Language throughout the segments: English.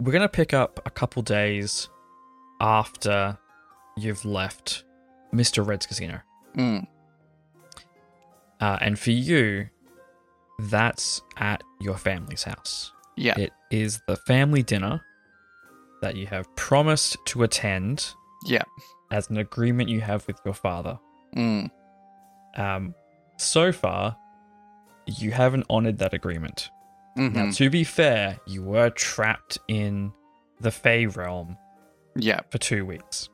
we're gonna pick up a couple days after you've left Mr. Red's casino. Mm. Uh, and for you, that's at your family's house. Yeah. It is the family dinner that you have promised to attend Yeah. as an agreement you have with your father. Mm. Um, so far, you haven't honored that agreement. Mhm. Now, to be fair, you were trapped in the Fey realm Yeah. for two weeks.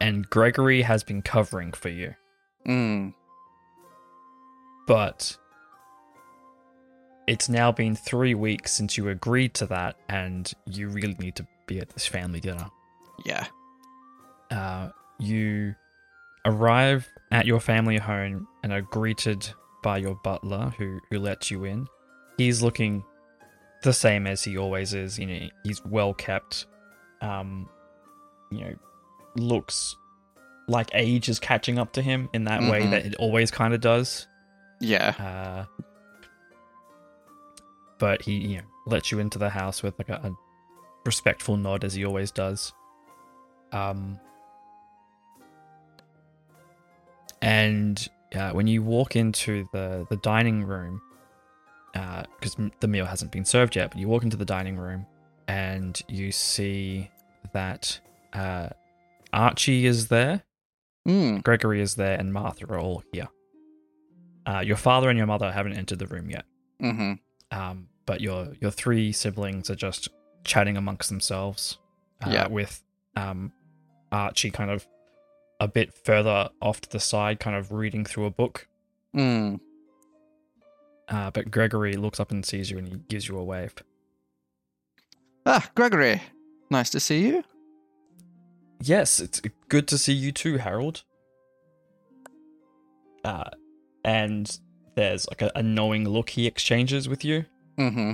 And Gregory has been covering for you. Mm. But it's now been three weeks since you agreed to that, and you really need to be at this family dinner. Yeah. Uh, you arrive at your family home and are greeted by your butler who, who lets you in. He's looking the same as he always is. You know, he's well kept. Um, you know, looks like age is catching up to him in that way Mhm. that it always kind of does. Yeah. Uh, but he, you know, lets you into the house with like a, a respectful nod as he always does. Um, and uh, when you walk into the the dining room, because the meal hasn't been served yet, but you walk into the dining room and you see that uh, Archie is there, Mm. Gregory is there, and Martha are all here. Uh, your father and your mother haven't entered the room yet, Mm-hmm. um, but your your three siblings are just chatting amongst themselves. Uh, Yeah. With um, Archie kind of a bit further off to the side, kind of reading through a book. Mm. Uh, but Gregory looks up and sees you, and he gives you a wave. Ah, Gregory. Nice to see you. Yes, it's good to see you too, Harold. Uh, and there's like a, a knowing look he exchanges with you. Mm-hmm.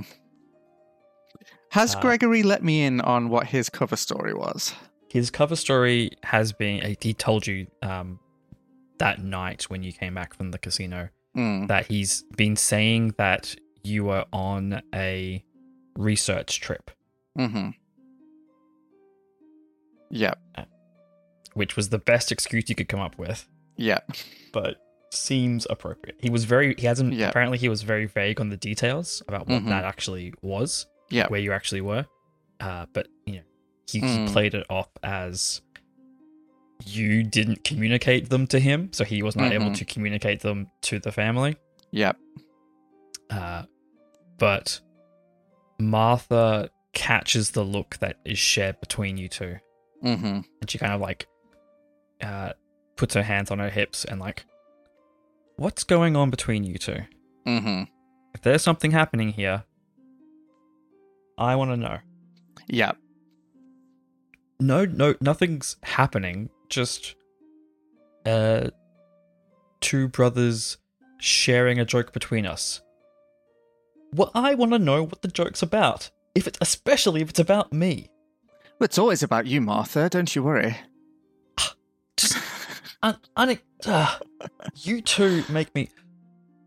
Has Uh, Gregory let me in on what his cover story was? His cover story has been he told you um that night when you came back from the casino Mm. that he's been saying that you were on a research trip, Mm-hmm. Yep. which was the best excuse you could come up with, Yep. but seems appropriate. He was very he hasn't Yeah. apparently he was very vague on the details about what Mhm. that actually was, Yep. where you actually were. Uh but you know, he, he Mm. played it off as you didn't communicate them to him, so he was not able Mhm. to communicate them to the family. Yep. Uh, but Martha catches the look that is shared between you two, Mm-hmm. and she kind of like uh, puts her hands on her hips and like, what's going on between you two? Mm-hmm. If there's something happening here, I want to know. Yep. No, no, nothing's happening. Just uh, two brothers sharing a joke between us. Well, I want to know what the joke's about. If it's especially if it's about me. Well, it's always about you, Martha. Don't you worry. Just un- un- uh, you two make me.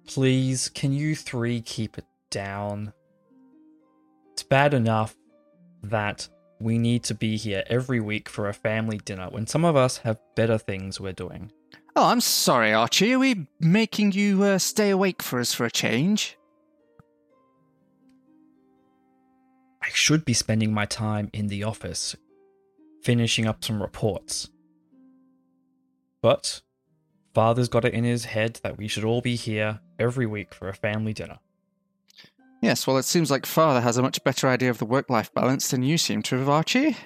Please, can you three keep it down? It's bad enough that we need to be here every week for a family dinner when some of us have better things we're doing. Oh, I'm sorry, Archie. Are we making you uh, stay awake for us for a change? I should be spending my time in the office, finishing up some reports. But Father's got it in his head that we should all be here every week for a family dinner. Yes, well, it seems like Father has a much better idea of the work life balance than you seem to have, Archie.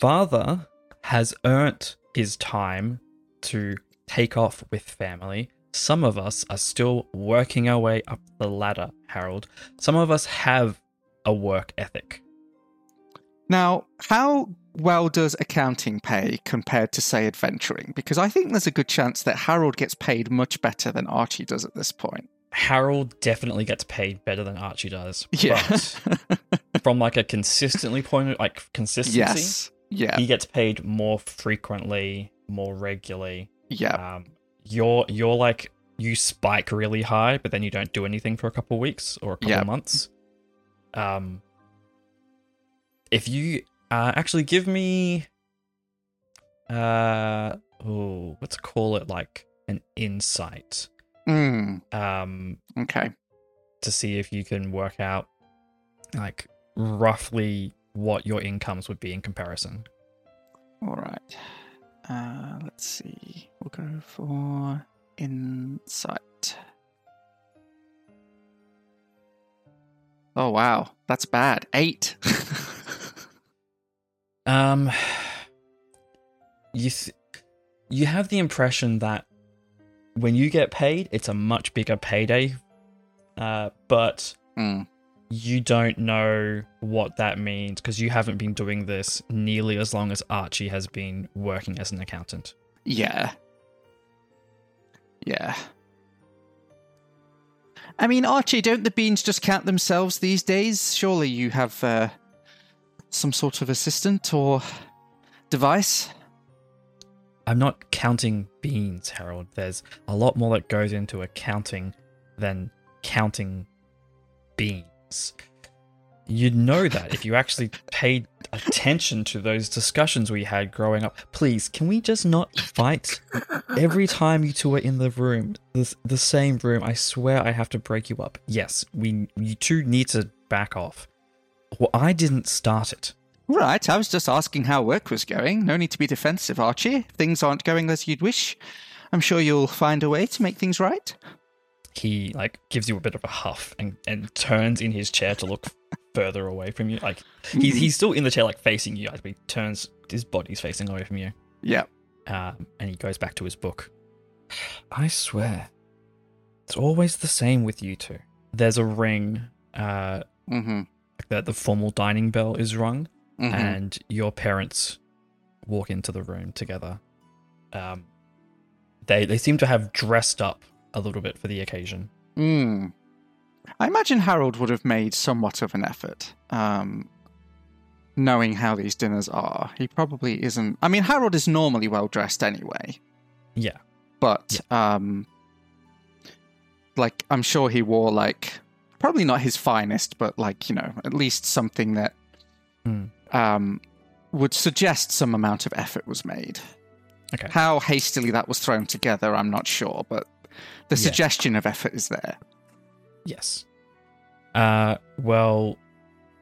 Father has earned his time to take off with family. Some of us are still working our way up the ladder, Harold. Some of us have a work ethic. Now, how well does accounting pay compared to, say, adventuring? Because I think there's a good chance that Harold gets paid much better than Archie does at this point. Harold definitely gets paid better than Archie does. Yeah. But from like a consistently point of like consistency, yes. Yeah. he gets paid more frequently, more regularly. Yeah. Um, you're you're like you spike really high, but then you don't do anything for a couple weeks or a couple Yeah. months. Um, if you uh, actually give me, uh, oh, let's call it like an insight. Mm, Um, okay. to see if you can work out like roughly what your incomes would be in comparison. All right. Uh, let's see. We'll go for insight. Oh wow, that's bad. Eight. Um, you th- you have the impression that when you get paid, it's a much bigger payday, uh, but Hmm. you don't know what that means because you haven't been doing this nearly as long as Archie has been working as an accountant. Yeah. Yeah. I mean, Archie, don't the beans just count themselves these days? Surely you have uh, some sort of assistant or device? I'm not counting beans, Harold. There's a lot more that goes into accounting than counting beans. You'd know that if you actually paid attention to those discussions we had growing up. Please, can we just not fight? Every time you two are in the room, the, the same room, I swear I have to break you up. Yes, we you two need to back off. Well, I didn't start it. Right, I was just asking how work was going. No need to be defensive, Archie. If things aren't going as you'd wish, I'm sure you'll find a way to make things right. he like gives you a bit of a huff and, and turns in his chair to look further away from you. Like he's he's still in the chair, like facing you, but he turns his body's facing away from you. Yeah. Um, and he goes back to his book. I swear, it's always the same with you two. There's a ring. Uh, Mm-hmm. that the formal dining bell is rung, mm-hmm. and your parents walk into the room together. Um, they they seem to have dressed up a little bit for the occasion. Mm. I imagine Harold would have made somewhat of an effort, um, knowing how these dinners are. He probably isn't. I mean, Harold is normally well dressed anyway, Yeah. but um, like I'm sure he wore like probably not his finest, but like you know at least something that Hmm. Um, would suggest some amount of effort was made. Okay. How hastily that was thrown together, I'm not sure, but the Yeah. suggestion of effort is there. Yes. Uh, well,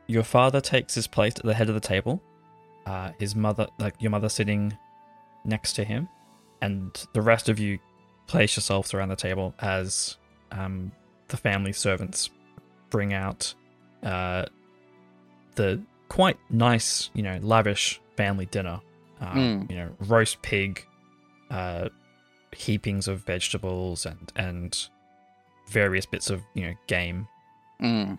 your father takes his place at the head of the table. Uh, his mother, like your mother, sitting next to him, and the rest of you place yourselves around the table as um, the family servants bring out uh, the quite nice, you know, lavish family dinner. Um, Mm. You know, roast pig, uh, heapings of vegetables, and and various bits of you know game. Mm.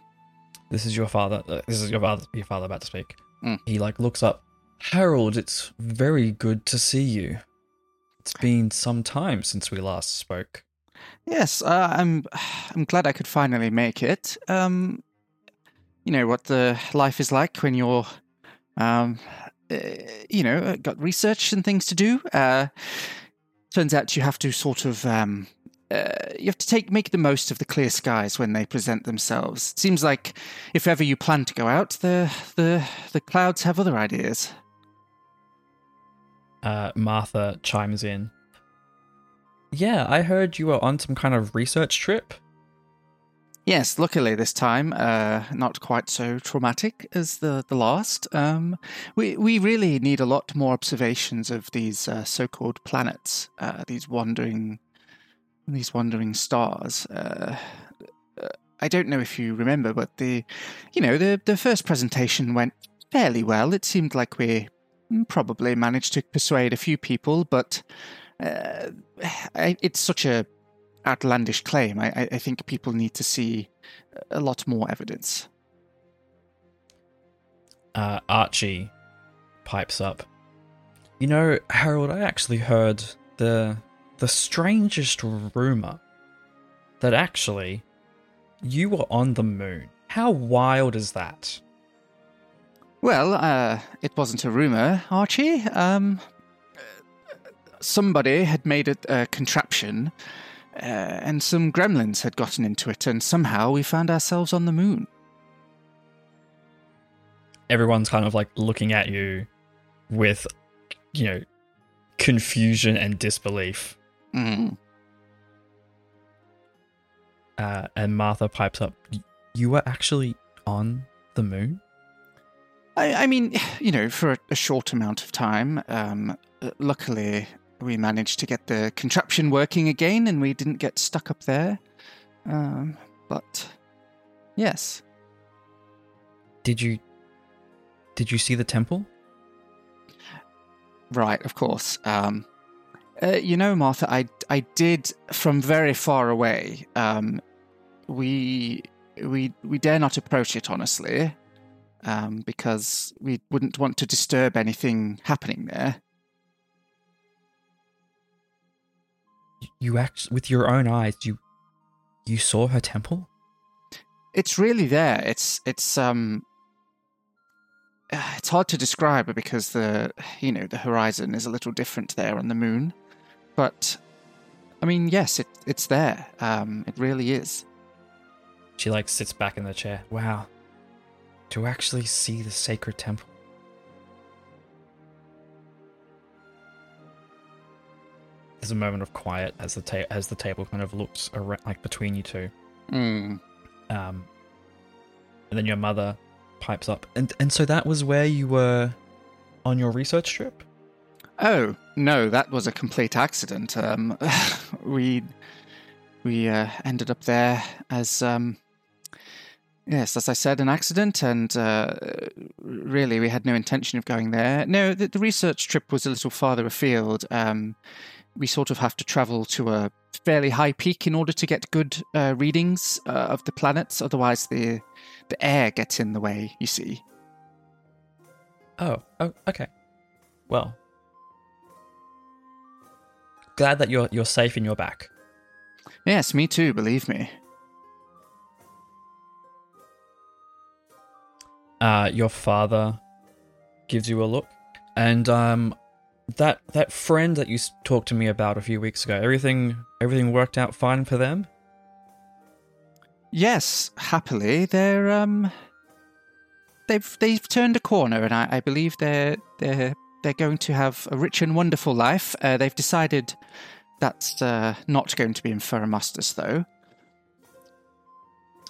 This is your father. uh, This is your father. Your father about to speak. Mm. He like looks up. Harold, it's very good to see you. It's been some time since we last spoke. Yes, uh, I'm. I'm glad I could finally make it. Um, you know what the life is like when you're, um, uh, you know, uh, got research and things to do. Uh, turns out you have to sort of, um, uh, you have to take make the most of the clear skies when they present themselves. It seems like if ever you plan to go out, the the the clouds have other ideas. Uh, Martha chimes in. Yeah, I heard you were on some kind of research trip. Yes, luckily this time, uh, not quite so traumatic as the the last. Um, we we really need a lot more observations of these uh, so-called planets, uh, these wandering, these wandering stars. Uh, uh, I don't know if you remember, but the, you know, the the first presentation went fairly well. It seemed like we probably managed to persuade a few people, but uh, it's such a outlandish claim. I, I- think people need to see a lot more evidence. Uh, Archie pipes up. You know, Harold, I actually heard the the strangest rumor that actually you were on the moon. How wild is that? Well, uh, it wasn't a rumor, Archie. Um, somebody had made a, a contraption, uh, and some gremlins had gotten into it, and somehow we found ourselves on the moon. everyone's kind of like looking at you with, you know, confusion and disbelief. Mm. Uh, and Martha pipes up, "You were actually on the moon." I, I mean, you know, for a, a short amount of time. Um, uh, luckily, we managed to get the contraption working again, and we didn't get stuck up there. Um, but yes, Did you? Did you see the temple? right, of course. Um, uh, you know, Martha, I I did from very far away. Um, we we we dare not approach it honestly, um, because we wouldn't want to disturb anything happening there. You act with your own eyes. You, you saw her temple. it's really there. It's it's um uh, it's hard to describe because the you know the horizon is a little different there on the moon, but I mean yes, it it's there. Um, it really is. She like sits back in the chair. Wow. To actually see the sacred temple. There's a moment of quiet as the ta- as the table kind of looks around, like between you two. Mm. Um, and then your mother pipes up, and and so that was where you were on your research trip. Oh no, that was a complete accident. Um, we we uh, ended up there as um, yes, as I said, an accident, and uh, really we had no intention of going there. No, the, the research trip was a little farther afield. Um, we sort of have to travel to a fairly high peak in order to get good uh, readings uh, of the planets. Otherwise, the the air gets in the way. You see. Oh, oh, okay. Well, glad that you're you're safe in your back. Yes, me too. Believe me. uh, your father gives you a look, and um, that that friend that you talked to me about a few weeks ago, everything everything worked out fine for them. Yes, happily, they're um, they've they've turned a corner, and I, I believe they're they're they're going to have a rich and wonderful life. Uh, they've decided that's uh, not going to be in Feramustus, though.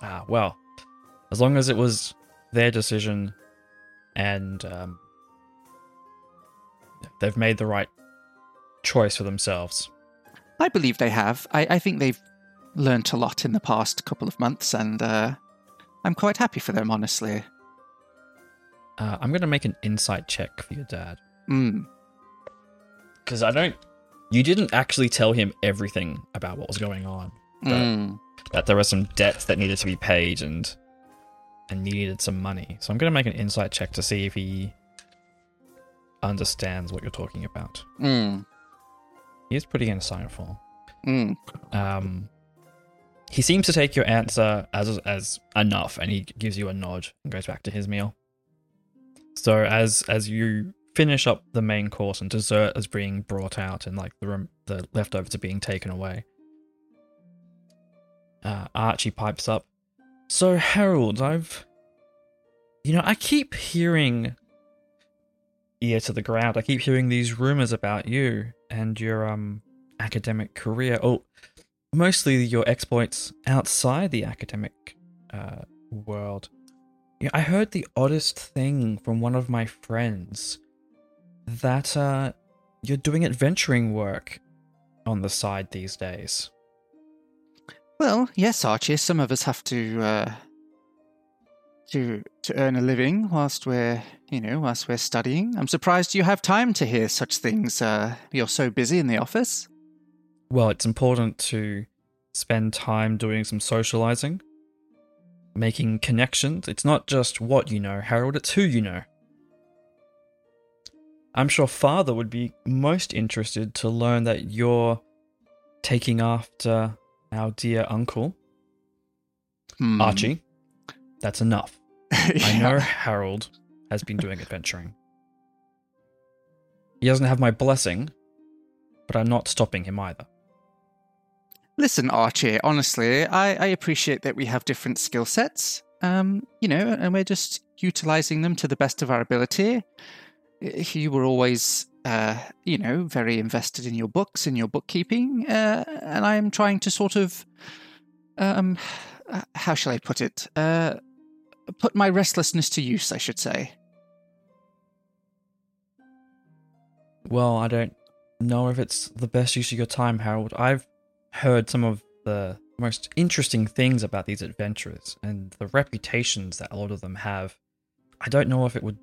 Ah, well, as long as it was their decision, and um, they've made the right choice for themselves. I believe they have. I, I think they've learnt a lot in the past couple of months, and uh, I'm quite happy for them, honestly. Uh, I'm gonna make an insight check for your dad Mm. because I don't. You didn't actually tell him everything about what was going on. But- Mm. that there were some debts that needed to be paid and and needed some money. So I'm going to make an insight check to see if he understands what you're talking about. Mm. He is pretty insightful. Mm. Um, he seems to take your answer as as enough, and he gives you a nod and goes back to his meal. So as as you finish up the main course and dessert is being brought out, and like the rem- the leftovers are being taken away, uh, Archie pipes up. So Harold, I've, you know, I keep hearing ear to the ground. I keep hearing these rumors about you and your um academic career. Oh, mostly your exploits outside the academic uh, world. Yeah, I heard the oddest thing from one of my friends that uh, you're doing adventuring work on the side these days. Well, yes, Archie. Some of us have to uh, to to earn a living whilst we're you know whilst we're studying. I'm surprised you have time to hear such things. Uh, you're so busy in the office. Well, it's important to spend time doing some socializing, making connections. It's not just what you know, Harold, it's who you know. I'm sure father would be most interested to learn that you're taking after our dear uncle, Hmm. Archie. That's enough. I know Harold has been doing adventuring. He doesn't have my blessing, but I'm not stopping him either. Listen, Archie. Honestly, I, I appreciate that we have different skill sets. um, you know, and we're just utilizing them to the best of our ability. You were always, uh, you know, very invested in your books and your bookkeeping, uh, and I am trying to sort of, um, how shall I put it? Uh, put my restlessness to use, I should say. Well, I don't know if it's the best use of your time, Harold. I've heard some of the most interesting things about these adventurers and the reputations that a lot of them have. I don't know if it would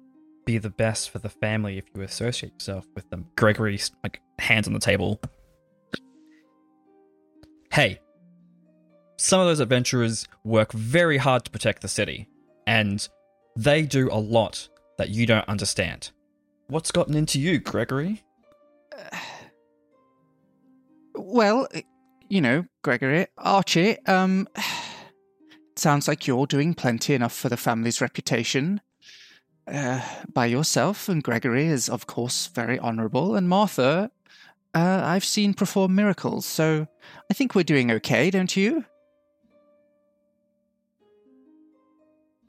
be the best for the family if you associate yourself with them. Gregory, like, hands on the table. Hey, some of those adventurers work very hard to protect the city, and they do a lot that you don't understand. What's gotten into you, Gregory? Well, you know, Gregory, Archie, um, sounds like you're doing plenty enough for the family's reputation. Uh, by yourself, and Gregory is, of course, very honourable, and Martha, uh, I've seen perform miracles, so I think we're doing okay, don't you?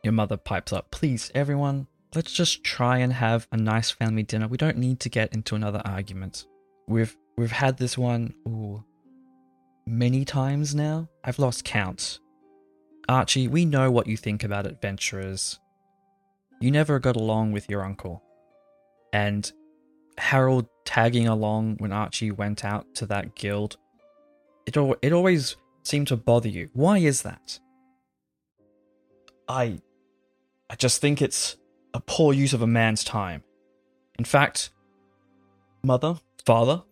Your mother pipes up, Please, everyone, let's just try and have a nice family dinner. We don't need to get into another argument. We've we've had this one ooh, many times now. I've lost count. Archie, we know what you think about adventurers. You never got along with your uncle. And Harold tagging along when Archie went out to that guild, it, al- it always seemed to bother you. Why is that? I I just think it's a poor use of a man's time. In fact, mother, father,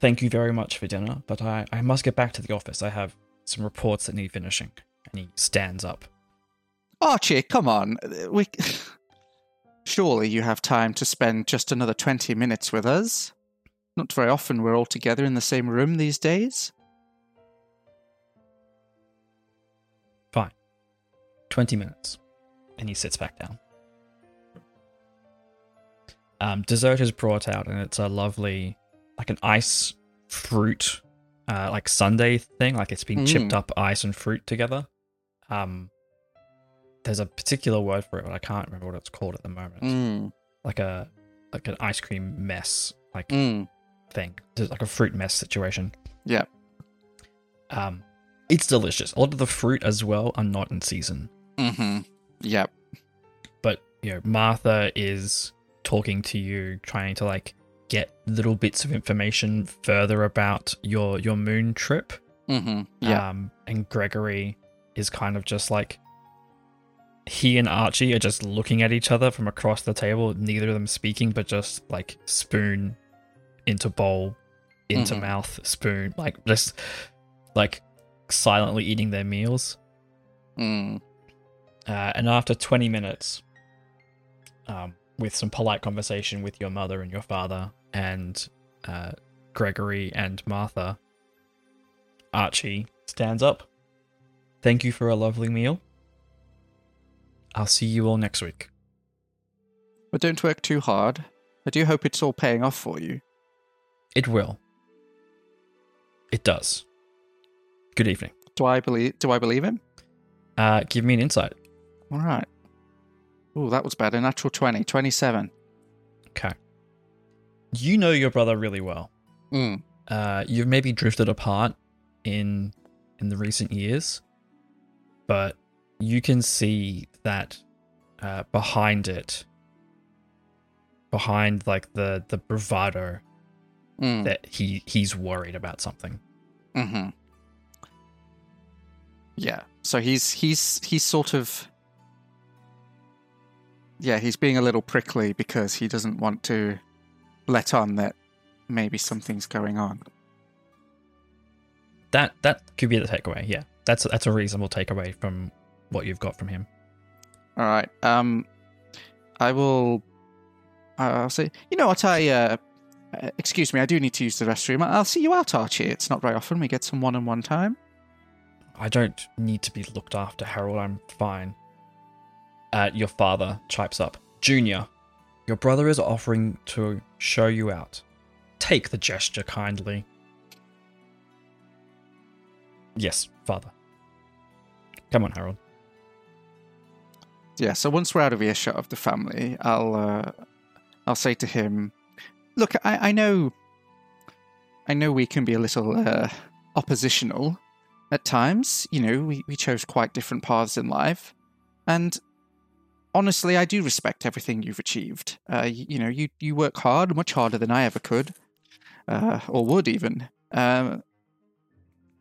thank you very much for dinner, but I, I must get back to the office. I have some reports that need finishing. And he stands up. Archie, come on. We surely you have time to spend just another twenty minutes with us. Not very often we're all together in the same room these days. Fine. 20 minutes. And he sits back down. Um, dessert is brought out, and it's a lovely, like an ice fruit, uh, like sundae thing. Like it's been chipped Mm. up ice and fruit together. Um, there's a particular word for it, but I can't remember what it's called at the moment. Mm, Like a like an ice cream mess, like mm, thing, Just like a fruit mess situation. yeah. Um, it's delicious. A lot of the fruit as well are not in season. Mm-hmm. Yep. but you know martha is talking to you trying to like get little bits of information further about your your moon trip Mm-hmm. Yeah. um and gregory is kind of just like he and archie are just looking at each other from across the table neither of them speaking but just like spoon into bowl into Mhm. mouth spoon like just like silently eating their meals Mm. Uh, and after 20 minutes, um, with some polite conversation with your mother and your father, and uh, Gregory and Martha, Archie stands up. Thank you for a lovely meal. I'll see you all next week. But don't work too hard. I do hope it's all paying off for you. It will. It does. Good evening. Do I believe? Do I believe him? Uh, give me an insight. All right. Oh, that was bad. A natural 20. 27. Okay. You know your brother really well. Mm. uh, you've maybe drifted apart in in the recent years, but you can see that uh, behind it, behind like the the bravado, Mm. that he he's worried about something. Mm-hmm. Yeah. So he's he's he's sort of yeah he's being a little prickly because he doesn't want to let on that maybe something's going on. That that could be the takeaway. Yeah, that's that's a reasonable takeaway from what you've got from him. All right. Um, I will. I'll say. You know what? I. Uh, uh, excuse me. I do need to use the restroom. I'll see you out, Archie. It's not very often we get some one-on-one time. I don't need to be looked after, Harold. I'm fine. Uh, your father chipes up. Junior, your brother is offering to show you out. Take the gesture kindly. Yes, father. Come on, Harold. yeah, so once we're out of earshot of the family, I'll uh, I'll say to him, "Look, I, I know, I know we can be a little uh, oppositional at times. You know, we, we chose quite different paths in life, and honestly, I do respect everything you've achieved. Uh, you, you know, you you work hard, much harder than I ever could, uh, or would even. Um,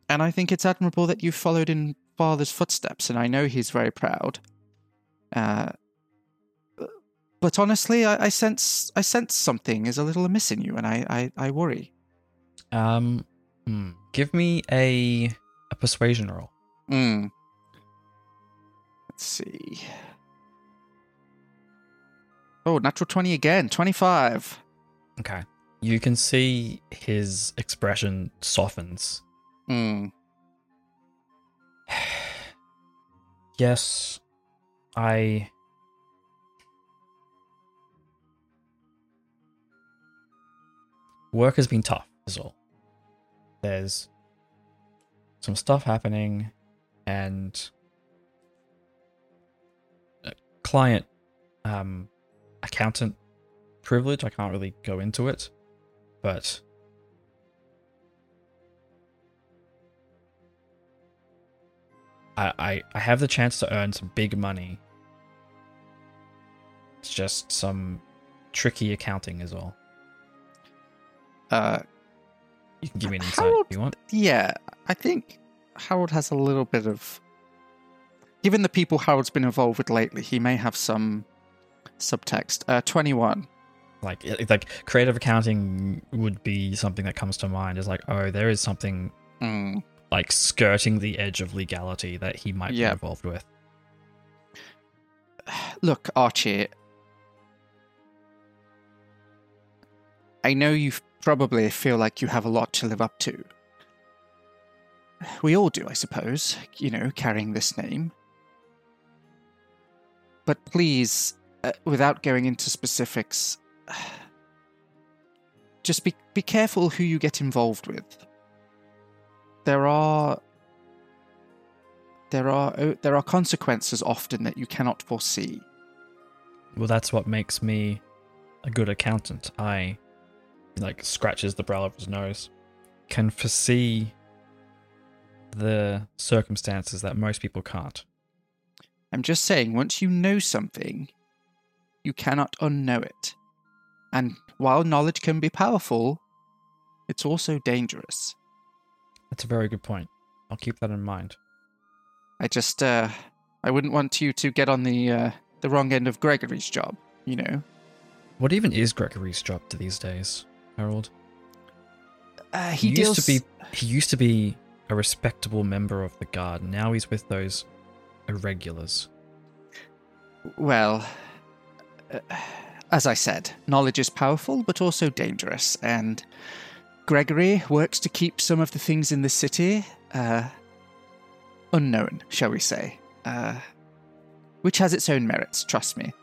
and I think it's admirable that you've followed in father's footsteps, and I know he's very proud." Uh, but honestly, I, I, sense I sense something is a little amiss in you, and I I, I worry. Um, hmm. give me a a persuasion roll. Hmm. Let's see. Oh, natural twenty again. Twenty five. Okay. You can see his expression softens. Hmm. yes, I work has been tough is all. There's some stuff happening and a client um accountant privilege, I can't really go into it, but I, I, I have the chance to earn some big money it's just some tricky accounting is all. Uh, you can give me an insight Harold, if you want. Yeah, I think Harold has a little bit of. Given the people Harold's been involved with lately, he may have some subtext. Uh, Twenty-one. Like, like creative accounting would be something that comes to mind. Is like, oh, there is something mm. like skirting the edge of legality that he might Yeah. be involved with. Look, Archie. I know you probably feel like you have a lot to live up to. We all do, I suppose, you know, carrying this name. But please, uh, without going into specifics, just be, be careful who you get involved with. There are there are there are consequences often that you cannot foresee. Well, that's what makes me a good accountant. I like scratches the brow of his nose, can foresee the circumstances that most people can't. I'm just saying, once you know something, you cannot unknow it. And while knowledge can be powerful, it's also dangerous. That's a very good point. I'll keep that in mind. I just, uh, I wouldn't want you to get on the, uh, the wrong end of Gregory's job, you know? What even is Gregory's job to these days, Harold? Uh, He, he, deals... used to be he used to be a respectable member of the guard. Now he's with those irregulars. Well, uh, as I said, knowledge is powerful, but also dangerous, and Gregory works to keep some of the things in the city uh, unknown, shall we say. Uh, which has its own merits, trust me.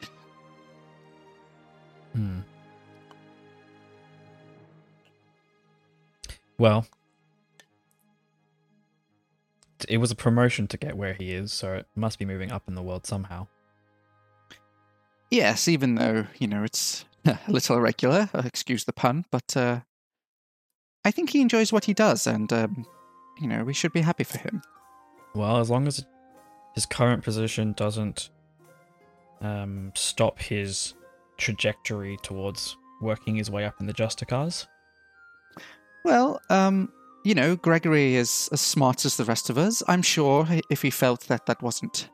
Hmm. Well, it was a promotion to get where he is, so it must be moving up in the world somehow. Yes, even though, you know, it's a little irregular, uh, excuse the pun, but uh, I think he enjoys what he does, and, um, you know, we should be happy for him. Well, as long as his current position doesn't um, stop his trajectory towards working his way up in the Justicars. Well, um, you know, Gregory is as smart as the rest of us. I'm sure if he felt that that wasn't,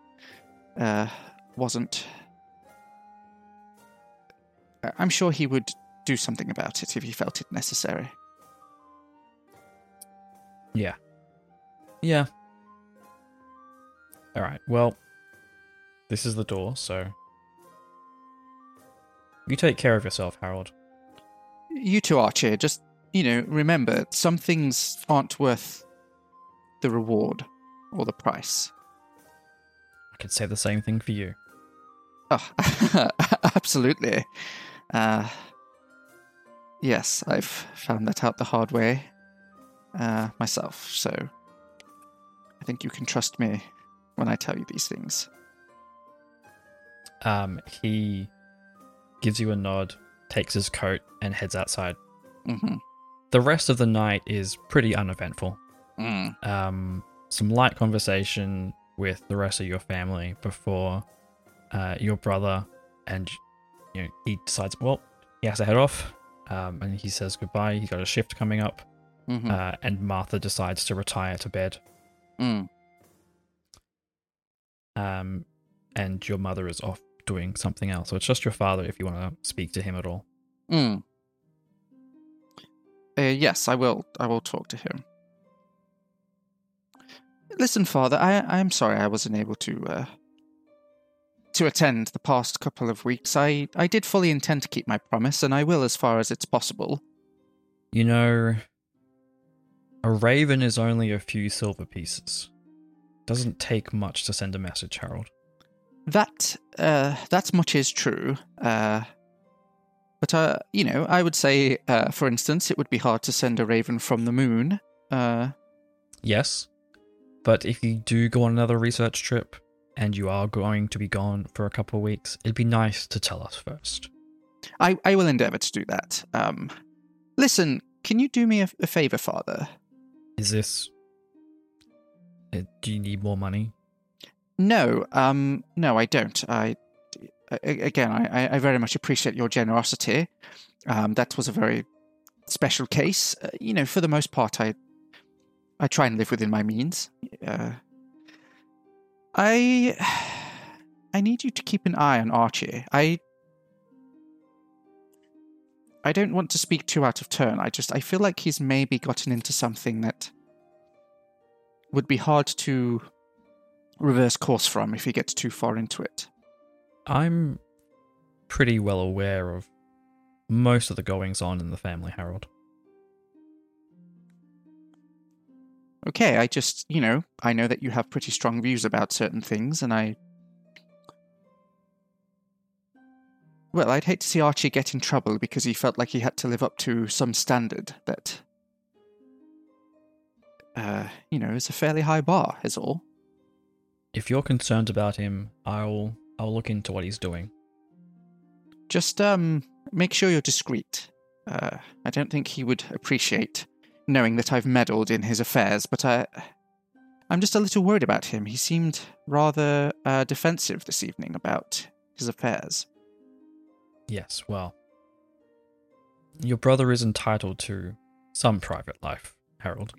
uh, wasn't, I'm sure he would do something about it if he felt it necessary. Yeah. Yeah. All right. Well, this is the door, so you take care of yourself, Harold. You too, Archie, just, you know, remember some things aren't worth the reward or the price. I could say the same thing for you. Oh, absolutely. Uh, yes, I've found that out the hard way uh, myself, so I think you can trust me when I tell you these things. Um, he gives you a nod, takes his coat, and heads outside. hmm The rest of the night is pretty uneventful. Mm. Um, some light conversation with the rest of your family before uh, your brother and you know he decides well he has to head off. Um, and he says goodbye. He's got a shift coming up. hmm Uh, and Martha decides to retire to bed. Mm. Um, and your mother is off doing something else. So it's just your father if you want to speak to him at all. Mm. Uh, yes, I will. I will talk to him. Listen, Father, I I'm sorry I wasn't able to uh, to attend the past couple of weeks. I I did fully intend to keep my promise, and I will as far as it's possible. You know, a raven is only a few silver pieces. Doesn't take much to send a message, Harold. That uh, that much is true. Uh, but uh, you know, I would say, uh, for instance, it would be hard to send a raven from the moon. Uh, Yes, but if you do go on another research trip and you are going to be gone for a couple of weeks, it'd be nice to tell us first. I I will endeavour to do that. Um, listen, can you do me a, a favor, Father? Is this. uh, Do you need more money? No, um, no, I don't. I, a- again, I, I very much appreciate your generosity. Um, that was a very special case. Uh, you know, for the most part, I, I try and live within my means. Uh, I, I need you to keep an eye on Archie. I, I don't want to speak too out of turn. I just, I feel like he's maybe gotten into something that would be hard to reverse course from if he gets too far into it. I'm pretty well aware of most of the goings on in the family, Harold. Okay, I just, you know, I know that you have pretty strong views about certain things, and I. Well, I'd hate to see Archie get in trouble because he felt like he had to live up to some standard that. Uh, you know, is a fairly high bar, is all. If you're concerned about him, I'll I'll look into what he's doing. Just, um, make sure you're discreet. Uh, I don't think he would appreciate knowing that I've meddled in his affairs, but I. I'm just a little worried about him. He seemed rather uh, defensive this evening about his affairs. Yes, well. Your brother is entitled to some private life, Harold.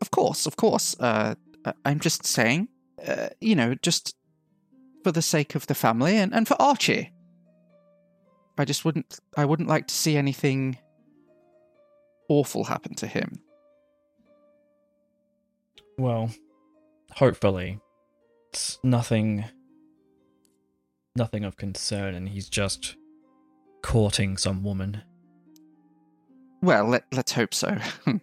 Of course, of course. Uh, I'm just saying, uh, you know, just for the sake of the family and, and for Archie. I just wouldn't. I wouldn't like to see anything awful happen to him. Well, hopefully, it's nothing nothing of concern and he's just courting some woman. Well, let, let's hope so. and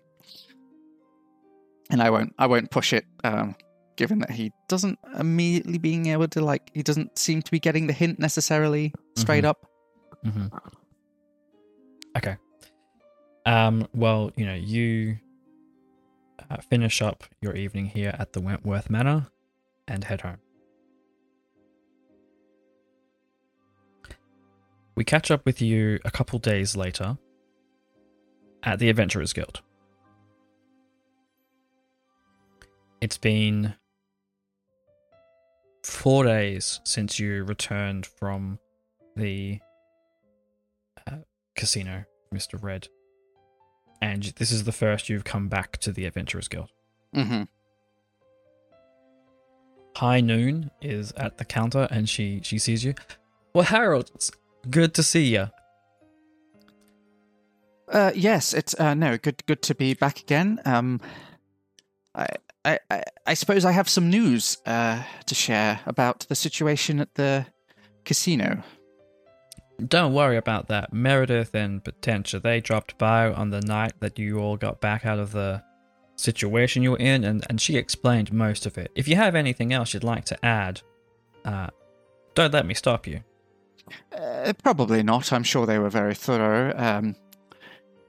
I won't. I won't push it. Um, given that he doesn't immediately being able to like, he doesn't seem to be getting the hint necessarily straight Mhm. up. hmm Okay. Um. Well, you know, you uh, finish up your evening here at the Wentworth Manor and head home. We catch up with you a couple days later at the Adventurers Guild. It's been four days since you returned from the uh, casino, Mr. Red. And this is the first you've come back to the Adventurers Guild. Mm-hmm. High Noon is at the counter and she, she sees you. Well, Harold, it's good to see you. Uh, yes, it's uh, no good. Good to be back again. Um, I, I, I, I suppose I have some news uh, to share about the situation at the casino. Don't worry about that. Meredith and Potentia, they dropped by on the night that you all got back out of the situation you were in, and, and she explained most of it. If you have anything else you'd like to add, uh, don't let me stop you. Uh, probably not. I'm sure they were very thorough. Um,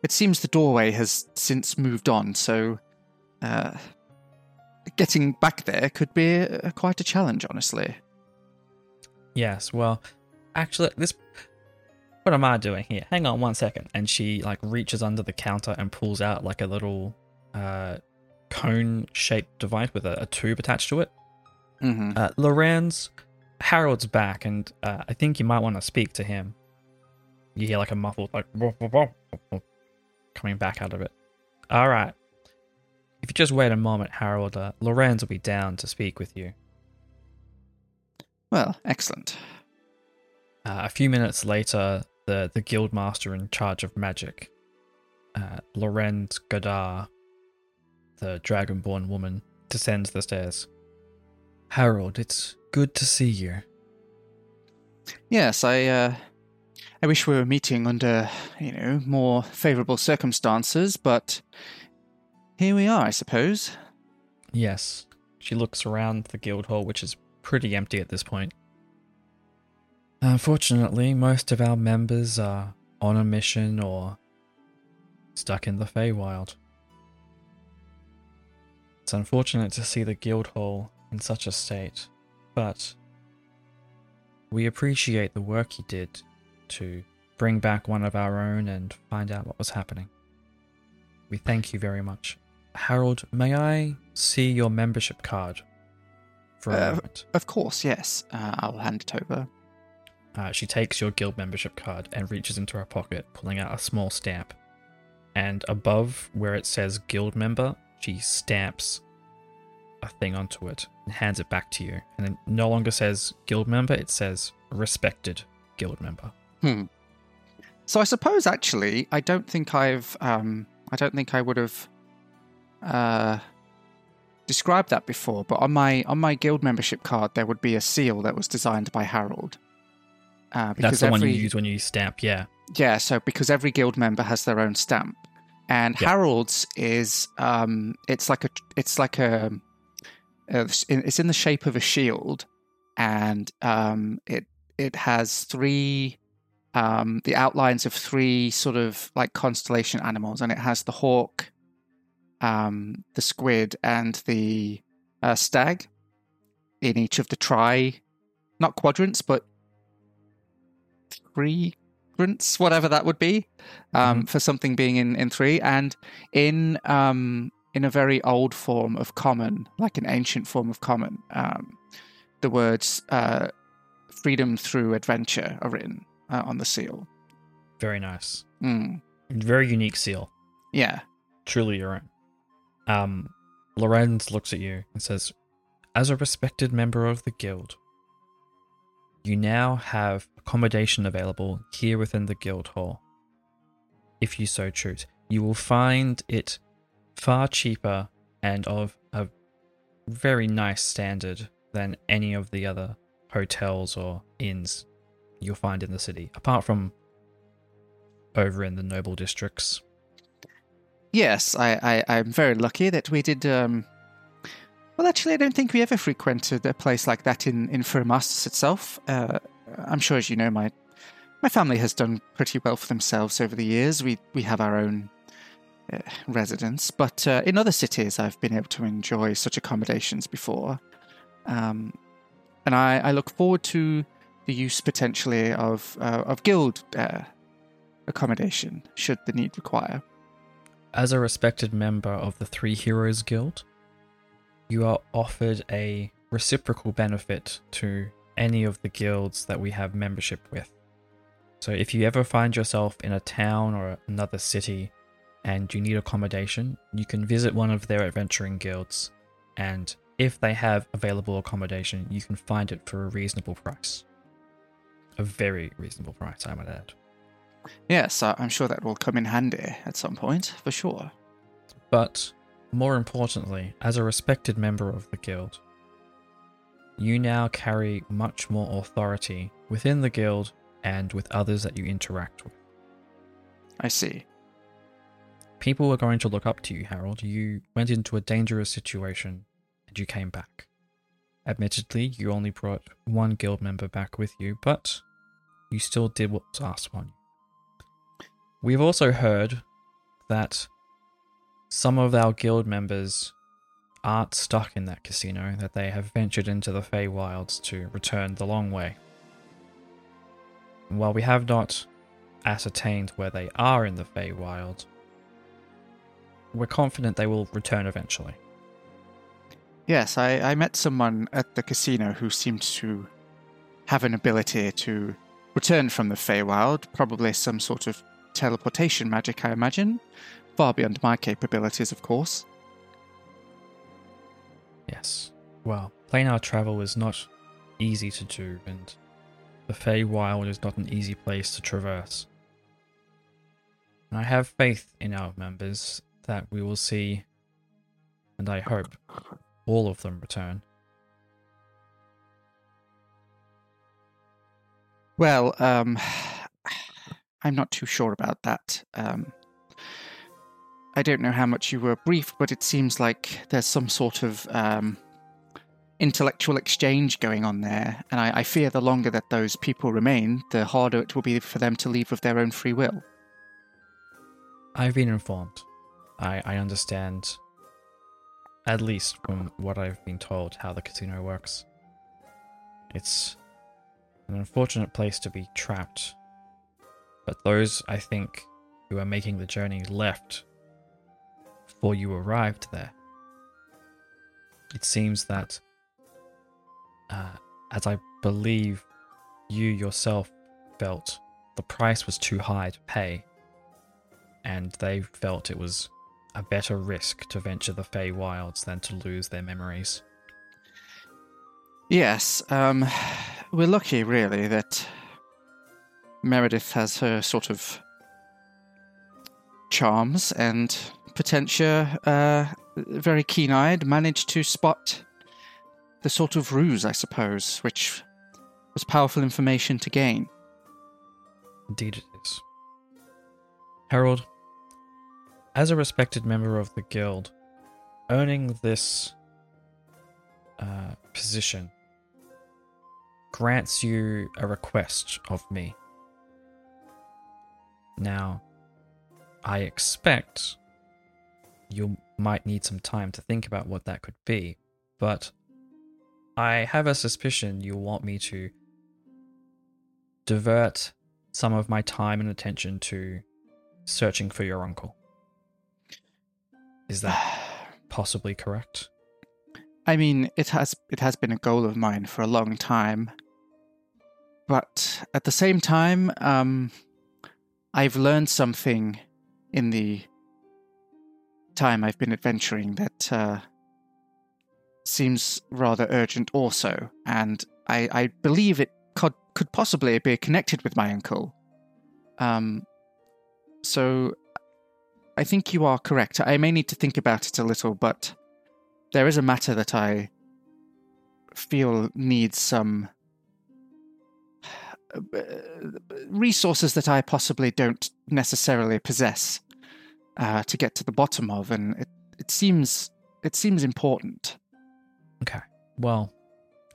it seems the doorway has since moved on, so uh, getting back there could be uh, quite a challenge, honestly. Yes, well, actually, this. What am I doing here? Hang on one second. And she like reaches under the counter and pulls out like a little uh, cone-shaped device with a, a tube attached to it. hmm Uh, Lorenz, Harold's back, and uh, I think you might want to speak to him. You hear like a muffled like coming back out of it. All right. If you just wait a moment, Harold, uh, Lorenz will be down to speak with you. Well, excellent. Uh, a few minutes later, the, the guildmaster in charge of magic, uh, Lorenz Godard, the dragonborn woman, descends the stairs. Harold, it's good to see you. Yes, I. Uh, I wish we were meeting under, you know, more favourable circumstances, but here we are, I suppose. Yes. She looks around the guild hall, which is pretty empty at this point. Unfortunately, most of our members are on a mission or stuck in the Feywild. It's unfortunate to see the guild hall in such a state, but we appreciate the work you did to bring back one of our own and find out what was happening. We thank you very much. Harold, may I see your membership card for a Uh, moment? Of course, yes. Uh, I'll hand it over. Uh, she takes your guild membership card and reaches into her pocket, pulling out a small stamp. And above where it says guild member, she stamps a thing onto it and hands it back to you. And it no longer says guild member, it says respected guild member. Hmm. So I suppose actually, I don't think I've, um, I don't think I would have uh, described that before. But on my on my guild membership card, there would be a seal that was designed by Harold. Uh, That's the one you use when you stamp, yeah. Yeah, so because every guild member has their own stamp, and Yeah. Harold's is um, it's like a it's like a, a it's in the shape of a shield, and um, it it has three um, the outlines of three sort of like constellation animals, and it has the hawk, um, the squid, and the uh, stag in each of the tri, not quadrants, but three whatever that would be, um, for something being in, in three, and in um, in a very old form of common, like an ancient form of common, um, the words uh, "freedom through adventure" are written uh, on the seal. Very nice. Mm, Very unique seal. yeah. truly your own. Um, Lorenz looks at you and says, As a respected member of the guild, you now have accommodation available here within the guild hall. If you so choose, you will find it far cheaper and of a very nice standard than any of the other hotels or inns you'll find in the city, apart from over in the noble districts. Yes, I, I, I'm very lucky that we did. Um, well, actually, I don't think we ever frequented a place like that in in Firmastus itself. Uh, I'm sure, as you know, my my family has done pretty well for themselves over the years. We we have our own uh, residence, but uh, in other cities, I've been able to enjoy such accommodations before, um, and I, I look forward to the use potentially of uh, of guild uh, accommodation should the need require. As a respected member of the Three Heroes Guild, you are offered a reciprocal benefit to any of the guilds that we have membership with. So if you ever find yourself in a town or another city and you need accommodation, you can visit one of their adventuring guilds, and if they have available accommodation, you can find it for a reasonable price. A very reasonable price, I might add. Yes, I'm sure that will come in handy at some point, for sure. But more importantly, as a respected member of the guild, you now carry much more authority within the guild and with others that you interact with. I see. People are going to look up to you, Harold. You went into a dangerous situation and you came back. Admittedly, you only brought one guild member back with you, but you still did what was asked on you. We've also heard that some of our guild members aren't stuck in that casino, that they have ventured into the Feywilds to return the long way. while we have not ascertained where they are in the Feywild, we're confident they will return eventually. Yes, I, I met someone at the casino who seemed to have an ability to return from the Feywild, probably some sort of teleportation magic, I imagine. Far beyond my capabilities, of course. Yes. Well, planar travel is not easy to do, and the Feywild is not an easy place to traverse. And I have faith in our members that we will see, and I hope, all of them return. Well, um, I'm not too sure about that. Um, I don't know how much you were briefed, but it seems like there's some sort of um, intellectual exchange going on there, and I, I fear the longer that those people remain, the harder it will be for them to leave of their own free will. I've been informed. I, I understand, at least from what I've been told, how the casino works. It's an unfortunate place to be trapped, but those, I think, who are making the journey left before you arrived there. It seems that, uh, as I believe you yourself felt, the price was too high to pay, and they felt it was a better risk to venture the Fey Wilds than to lose their memories. Yes, um, we're lucky, really, that Meredith has her sort of charms and Potentia, uh, very keen eyed, managed to spot the sort of ruse, I suppose, which was powerful information to gain. Indeed, it is. Harold, as a respected member of the guild, earning this uh, position grants you a request of me. Now, I expect you might need some time to think about what that could be, but I have a suspicion you'll want me to divert some of my time and attention to searching for your uncle. Is that possibly correct? I mean, it has it has been a goal of mine for a long time, but at the same time, um, I've learned something in the time I've been adventuring that uh, seems rather urgent, also, and I, I believe it could could possibly be connected with my uncle. Um, so I think you are correct. I may need to think about it a little, but there is a matter that I feel needs some uh, resources that I possibly don't necessarily possess uh, to get to the bottom of, and it, it seems it seems important. Okay. Well,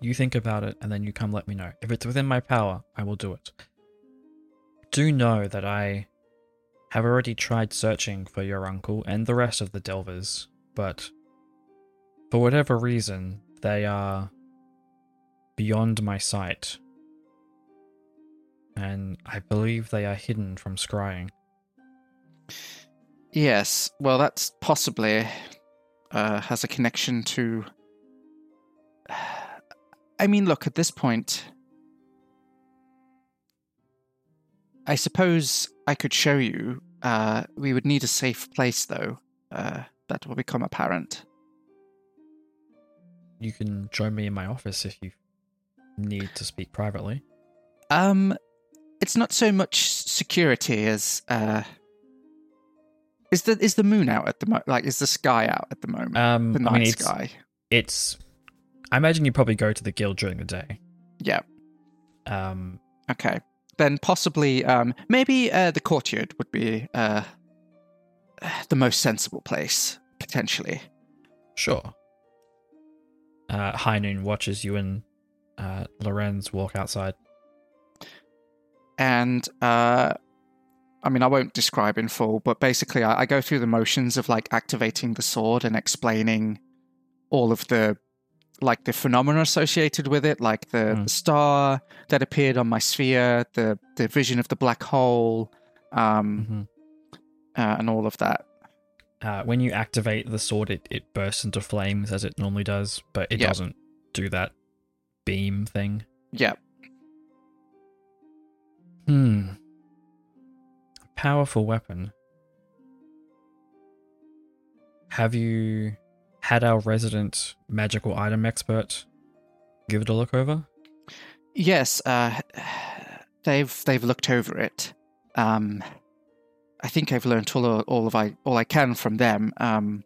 you think about it and then you come let me know. If it's within my power, I will do it. Do know that I have already tried searching for your uncle and the rest of the Delvers, but for whatever reason, they are beyond my sight. And I believe they are hidden from scrying. Yes, well, that's possibly uh, has a connection to. I mean, look, at this point, I suppose I could show you. Uh, we would need a safe place, though. Uh, that will become apparent. You can join me in my office if you need to speak privately. Um, it's not so much security as uh, is the is the moon out at the moment? Like, is the sky out at the moment? Um, the night I mean, it's, sky. It's. I imagine you probably go to the guild during the day. Yeah. Um, Okay. Then possibly, um, maybe uh, the courtyard would be uh, the most sensible place potentially. sure. Uh, High Noon watches you and uh, Lorenz walk outside. and uh, I mean, I won't describe in full, but basically, I, I go through the motions of like activating the sword and explaining all of the like the phenomena associated with it, like the, Mm. the star that appeared on my sphere, the the vision of the black hole, um, Mhm. uh, and all of that. Uh, when you activate the sword, it, it bursts into flames as it normally does, but it Yeah. doesn't do that beam thing. Yeah. Hmm. Powerful weapon. Have you had our resident magical item expert give it a look over? Yes, uh, they've they've looked over it. Um, I think I've learned all all of I all I can from them. Um,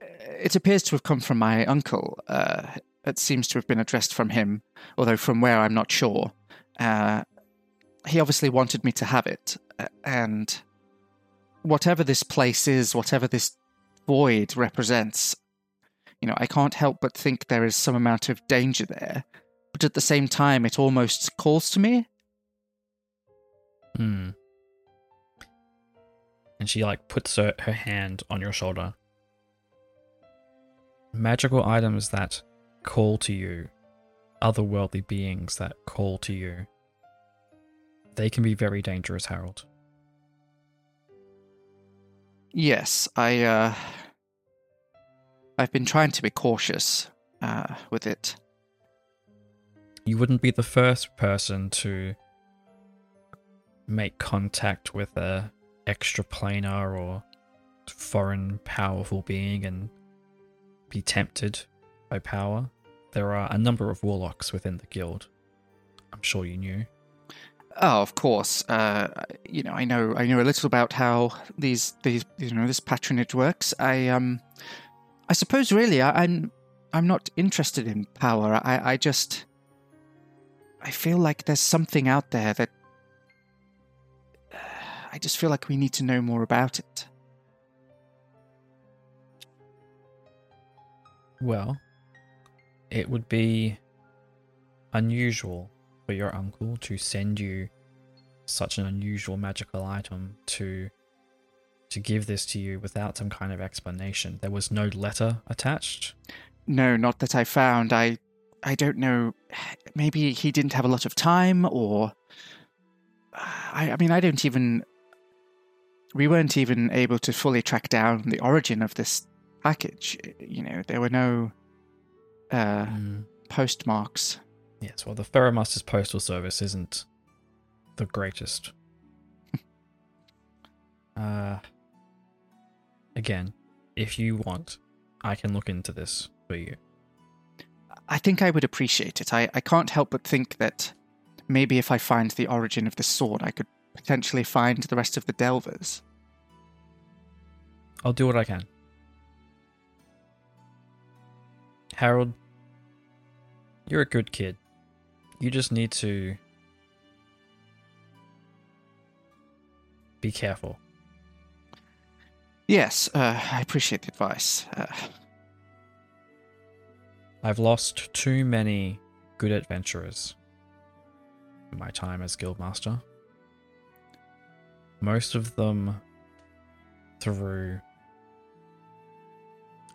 it appears to have come from my uncle. Uh, it seems to have been addressed from him, although from where I'm not sure. Uh, he obviously wanted me to have it, and whatever this place is, whatever this void represents, you know, I can't help but think there is some amount of danger there but at the same time, it almost calls to me. Hmm. And she like puts her, her hand on your shoulder. Magical items that call to you, otherworldly beings that call to you. They can be very dangerous, Harold. Yes, I. uh I've been trying to be cautious uh, with it. You wouldn't be the first person to make contact with a extraplanar or foreign powerful being and be tempted by power. There are a number of warlocks within the guild. I'm sure you knew. Oh, of course. Uh, you know, I know. I know a little about how these these you know this patronage works. I um, I suppose really I, I'm I'm not interested in power. I I just I feel like there's something out there that I just feel like we need to know more about it. Well, it would be unusual for your uncle to send you such an unusual magical item to to give this to you without some kind of explanation. There was no letter attached. No, not that I found. I I don't know. Maybe he didn't have a lot of time, or I, I mean, I don't even. We weren't even able to fully track down the origin of this package. You know, there were no uh, Mm. postmarks. Yes, well, the Ferromaster's postal service isn't the greatest. uh, again, if you want, I can look into this for you. I think I would appreciate it. I, I can't help but think that maybe if I find the origin of this sword, I could potentially find the rest of the Delvers. I'll do what I can. Harold, you're a good kid. You just need to be careful. Yes, uh, I appreciate the advice. Uh, I've lost too many good adventurers in my time as guildmaster. Most of them through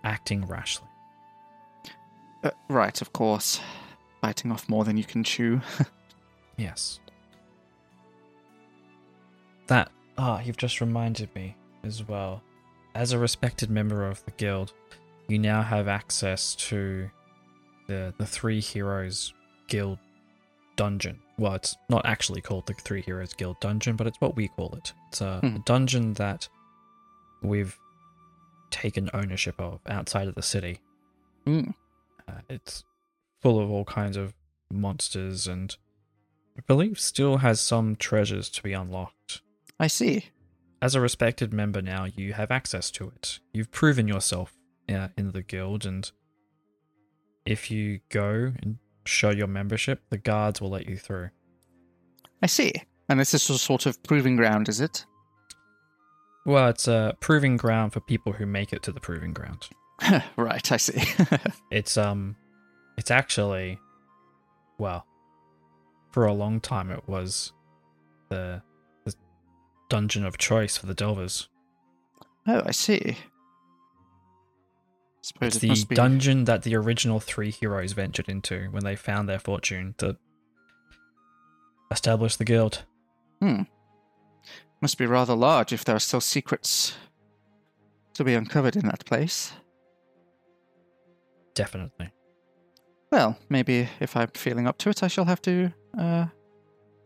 acting rashly. uh, right, of course. Biting off more than you can chew. Yes. That ah, you've just reminded me as well. As a respected member of the guild, you now have access to the the Three Heroes Guild dungeon. Well, it's not actually called the Three Heroes Guild dungeon, but it's what we call it. It's a, Hmm. a dungeon that we've taken ownership of outside of the city. Mm. Uh, it's full of all kinds of monsters and I believe still has some treasures to be unlocked. I see. As a respected member now, you have access to it. You've proven yourself uh, in the guild, and if you go and show your membership, the guards will let you through. I see. And this is a sort of proving ground, is it? Well, it's a proving ground for people who make it to the proving ground. right, I see. It's um, it's actually, well, for a long time it was the the dungeon of choice for the delvers. oh, I see. Suppose It's it the be. dungeon that the original three heroes ventured into when they found their fortune to establish the guild. Hmm. Must be rather large if there are still secrets to be uncovered in that place. Definitely. Well, maybe if I'm feeling up to it, I shall have to uh,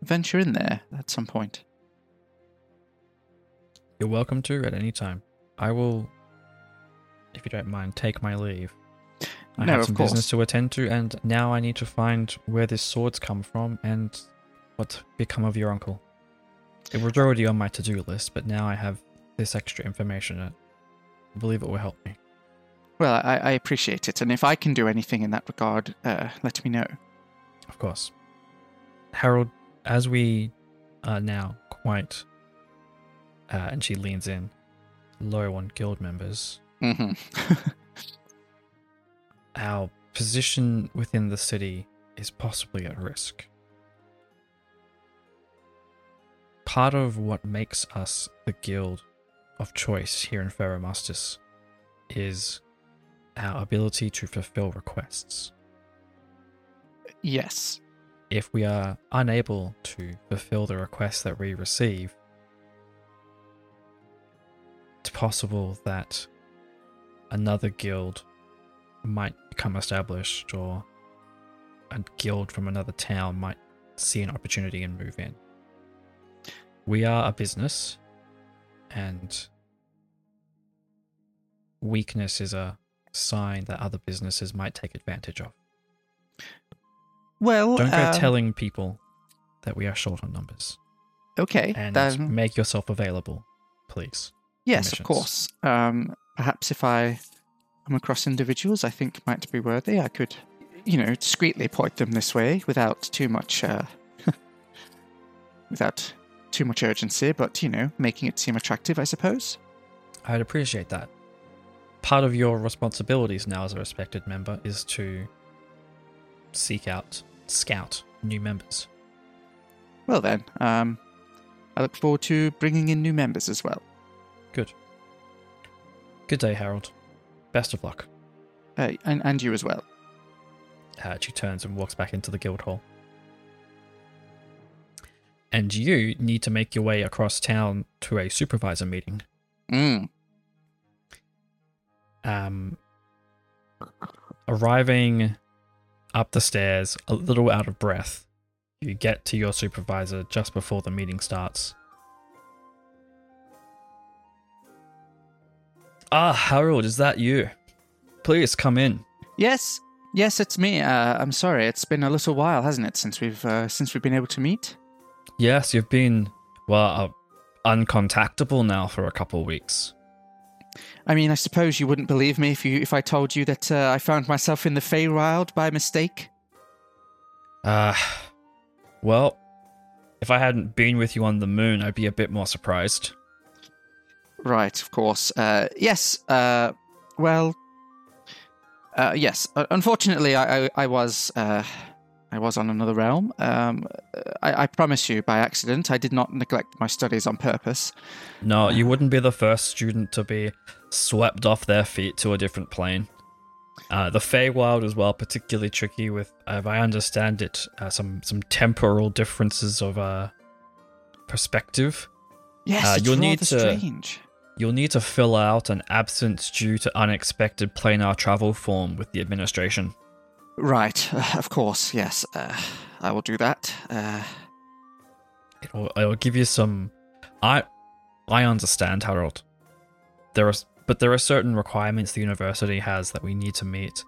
venture in there at some point. You're welcome to at any time. I will, if you don't mind, take my leave. I No, have some business to attend to, and now I need to find where this sword's come from and what's become of your uncle. It was already on my to-do list, but now I have this extra information. I believe it will help me. Well, I, I appreciate it, and if I can do anything in that regard, uh, let me know. Of course. Harold, as we are now quite, uh, and she leans in, low on guild members, hmm our position within the city is possibly at risk. Part of what makes us the guild of choice here in Ferromustis is our ability to fulfill requests. yes. If we are unable to fulfill the requests that we receive, it's possible that another guild might become established or a guild from another town might see an opportunity and move in. We are a business and weakness is a sign that other businesses might take advantage of. Well, Don't go uh, telling people that we are short on numbers Okay, and then make yourself available, please. yes, of course. Um, perhaps if I come across individuals I think might be worthy, I could, you know, discreetly point them this way without too much, uh, without too much urgency, but you know, making it seem attractive, I suppose. I'd appreciate that. Part of your responsibilities now as a respected member is to seek out, scout new members. Well then, um, I look forward to bringing in new members as well. Good. Good day, Harold. Best of luck. Uh, and, and you as well. Uh, she turns and walks back into the guild hall. And you need to make your way across town to a supervisor meeting. Mm. Um, arriving up the stairs a little out of breath you get to your supervisor just before the meeting starts ah harold is that you please come in Yes, yes, it's me. Uh, I'm sorry, it's been a little while, hasn't it, since we've uh, since we've been able to meet? yes you've been well uh, uncontactable now for a couple of weeks I mean, I suppose you wouldn't believe me if you if I told you that uh, I found myself in the Feywild by mistake. uh well if i hadn't been with you on the moon i'd be a bit more surprised Right, of course. Uh, yes. Uh, well. Uh, yes. Uh, unfortunately, I I, I was uh, I was on another realm. Um, I, I promise you, by accident, I did not neglect my studies on purpose. No, you wouldn't be the first student to be swept off their feet to a different plane. Uh, the Feywild as well, particularly tricky with, uh, if I understand it, uh, some some temporal differences of uh, perspective. Yes, Uh, it's you'll need to- strange. You'll need to fill out an absence due to unexpected planar travel form with the administration. Right, uh, of course. Yes, uh, I will do that. Uh, It'll, it'll give you some. I I understand, Harold. There are, but there are certain requirements the university has that we need to meet,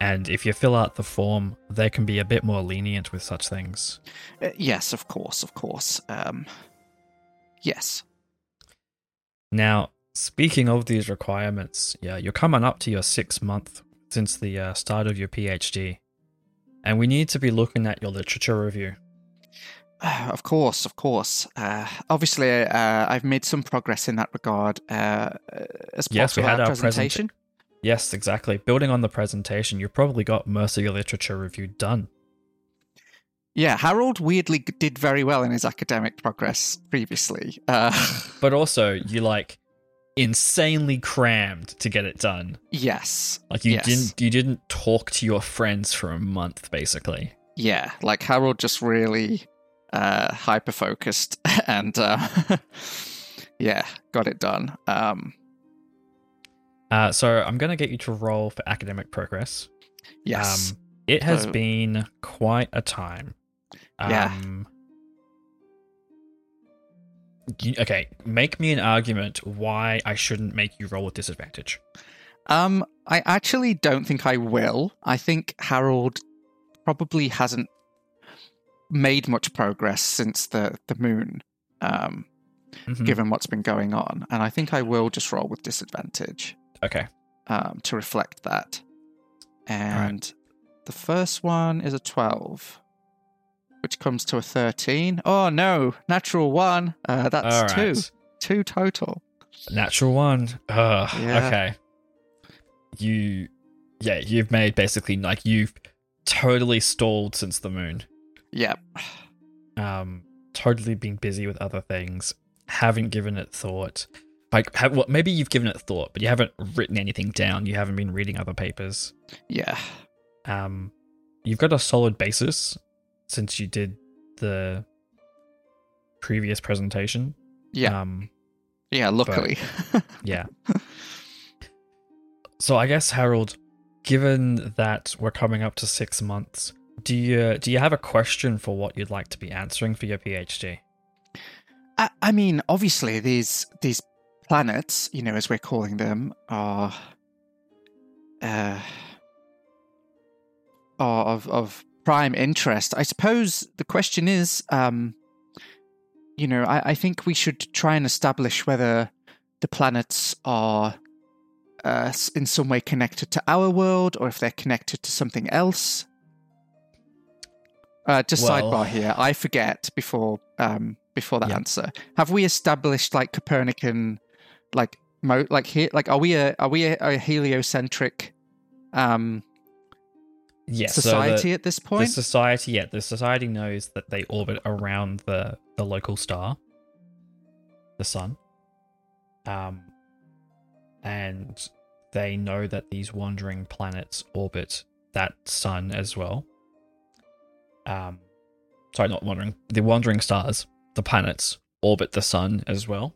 and if you fill out the form, they can be a bit more lenient with such things. Uh, yes, of course, of course. Um, yes. Now, speaking of these requirements, yeah, you're coming up to your sixth month since the uh, start of your PhD, and we need to be looking at your literature review. Uh, Of course, of course. Uh, obviously, uh, I've made some progress in that regard. Uh, as part Yes, we had our our presenta- presentation. Yes, exactly. Building on the presentation, you probably got most of your literature review done. Yeah, Harold weirdly did very well in his academic progress previously. Uh, But also, you like insanely crammed to get it done. Yes. Like you Yes. didn't you didn't talk to your friends for a month, basically. Yeah, like Harold just really uh hyper focused and uh yeah, got it done. Um Uh, so I'm gonna get you to roll for academic progress. yes. Um, it has So- been quite a time. Yeah. Um, you- okay, make me an argument why I shouldn't make you roll with disadvantage. Um, I actually don't think I will. I think Harold probably hasn't made much progress since the the moon, um, Mhm. given what's been going on, and I think I will just roll with disadvantage Okay. um, to reflect that. And the first one is a twelve, which comes to a thirteen. Oh no, natural one. Uh, that's All two, two total. Natural one. Ugh, Yeah. Okay. You, yeah, you've made basically like you've totally stalled since the moon. Yep. Um, totally been busy with other things. Haven't given it thought. Like, have, well, maybe you've given it thought, but you haven't written anything down. You haven't been reading other papers. Yeah. Um, you've got a solid basis since you did the previous presentation. Yeah. Um, Yeah. Luckily. yeah. so I guess Harold, given that we're coming up to six months, do you do you have a question for what you'd like to be answering for your PhD? I, I mean, obviously, these these planets, you know, as we're calling them, are uh, are of of prime interest. I suppose the question is, um, you know, I, I think we should try and establish whether the planets are uh, in some way connected to our world, or if they're connected to something else. Uh, just Well- sidebar here. I forget before um, before that Yeah. answer. Have we established like Copernican, like mo- like here, like are we a are we a, a heliocentric um, Yes. society at this So the, the point? society, yeah, the society knows that they orbit around the the local star, the sun. Um, and they know that these wandering planets orbit that sun as well. Um, sorry, not wandering. The wandering stars, the planets, orbit the sun as well.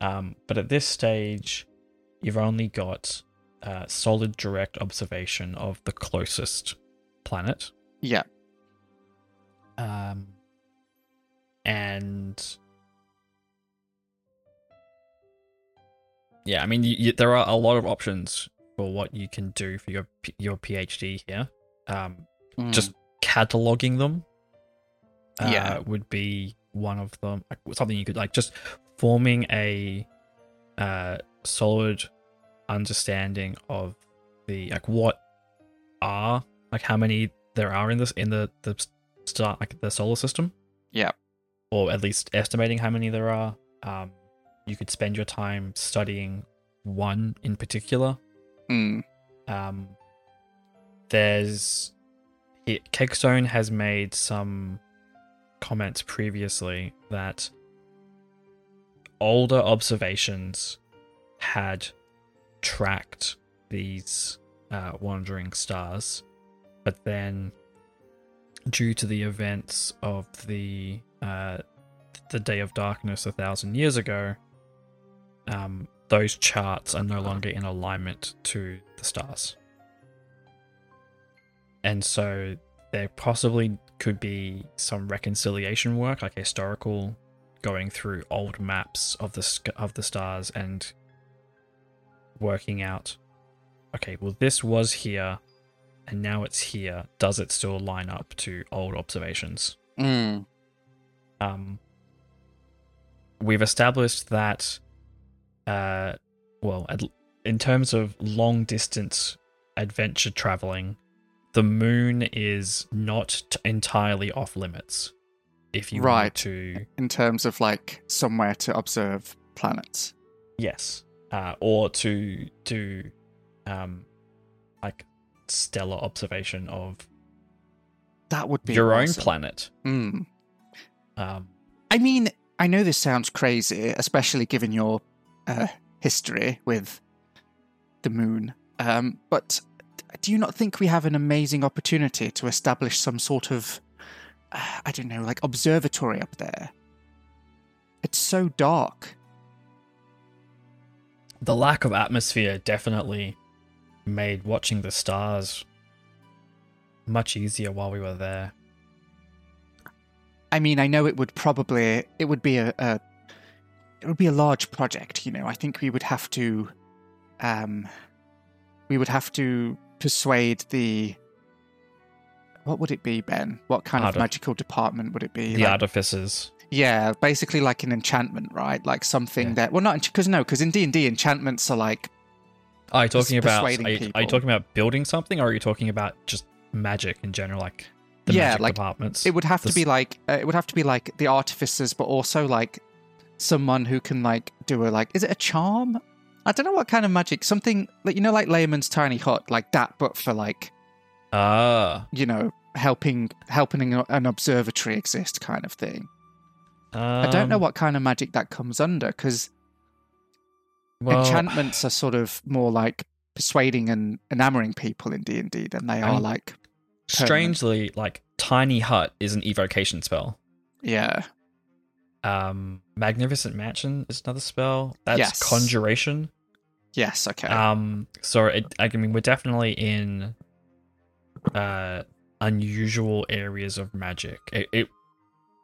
Um, but at this stage, you've only got uh, solid direct observation of the closest planet. yeah, Um, and yeah, I mean, you, you, there are a lot of options for what you can do for your your PhD here. Um, Mm. just cataloging them uh, Yeah. would be one of them like something you could like just forming a uh solid understanding of the like what are like how many there are in this in the the star like the solar system Yeah. or at least estimating how many there are um you could spend your time studying one in particular Mm. um, there's it, Kegstone has made some comments previously that older observations had tracked these uh, wandering stars, but then due to the events of the uh, the Day of Darkness a thousand years ago, um, those charts are no longer in alignment to the stars. And so there possibly could be some reconciliation work, like historical, going through old maps of the of the stars and working out. Okay, well, this was here, and now it's here. Does it still line up to old observations? Mm. um, we've established that, uh, well, in terms of long distance adventure traveling, the moon is not t- entirely off limits. If you Right. want to, In terms of like somewhere to observe planets. yes, uh, or to do, um, like stellar observation of That would be your own planet. Mm. Um, I mean, I know this sounds crazy, especially given your uh, history with the moon. Um, but do you not think we have an amazing opportunity to establish some sort of, uh, I don't know, like observatory up there? It's so dark. The lack of atmosphere definitely made watching the stars much easier while we were there. I mean, I know it would probably it would be a, a it would be a large project. You know, I think we would have to, um, we would have to persuade the. What would it be, Ben? What kind Artif- of magical department would it be? The Like- artificers. yeah, basically like an enchantment, right? Like something Yeah. that well, not because no, because in D and D, enchantments are like Are you talking about? Are you, are you talking about building something, or are you talking about just magic in general, like the Yeah, magic like, departments? it would have to be like uh, it would have to be like the artificers, but also like someone who can like do a like is it a charm? I don't know what kind of magic. Something like you know, like Leomund's tiny hut, like that, but for like Ah, you know helping helping an- observatory exist, kind of thing. I don't know um, what kind of magic that comes under because well, enchantments are sort of more like persuading and enamoring people in D and D than they are like Strangely, like tiny hut is an evocation spell. yeah Um, magnificent mansion is another spell. That's Yes. conjuration. yes okay Um, so it, I mean, we're definitely in uh unusual areas of magic. It, it,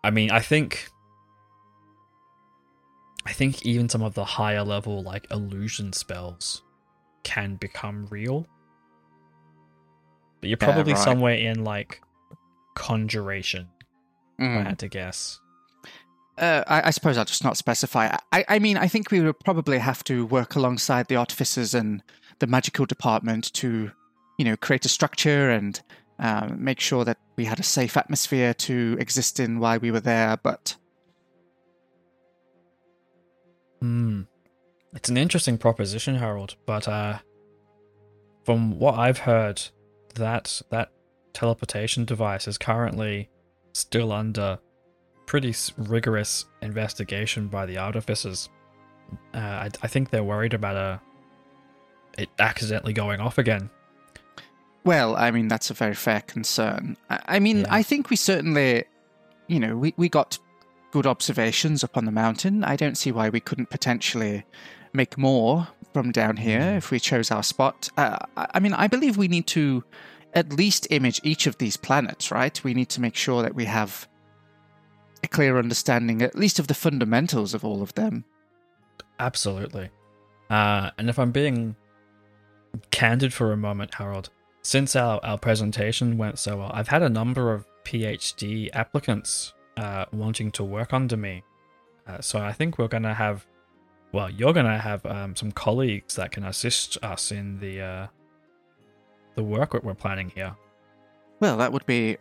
I mean, I think, I think even some of the higher level like illusion spells can become real. But you're Yeah, probably right. somewhere in like conjuration. If I Mm. had to guess. Uh, I, I suppose I'll just not specify. I, I mean, I think we would probably have to work alongside the artificers and the magical department to, you know, create a structure and um, make sure that we had a safe atmosphere to exist in while we were there. But Hmm. It's an interesting proposition, Harold, but uh from what I've heard, that that teleportation device is currently still under pretty rigorous investigation by the artificers. Uh, I, I think they're worried about uh, it accidentally going off again. well, I mean, that's a very fair concern. I, I mean, Yeah. I think we certainly, you know, we, we got good observations up on the mountain. I don't see why we couldn't potentially make more from down here Mm. if we chose our spot. Uh, I I mean, I believe we need to at least image each of these planets, right? We need to make sure that we have a clear understanding, at least of the fundamentals of all of them. Absolutely. Uh, and if I'm being candid for a moment, Harold, since our, our presentation went so well, I've had a number of PhD applicants uh, wanting to work under me. Uh, so I think we're going to have, well, you're going to have um, some colleagues that can assist us in the uh, the work that we're planning here. Well, that would be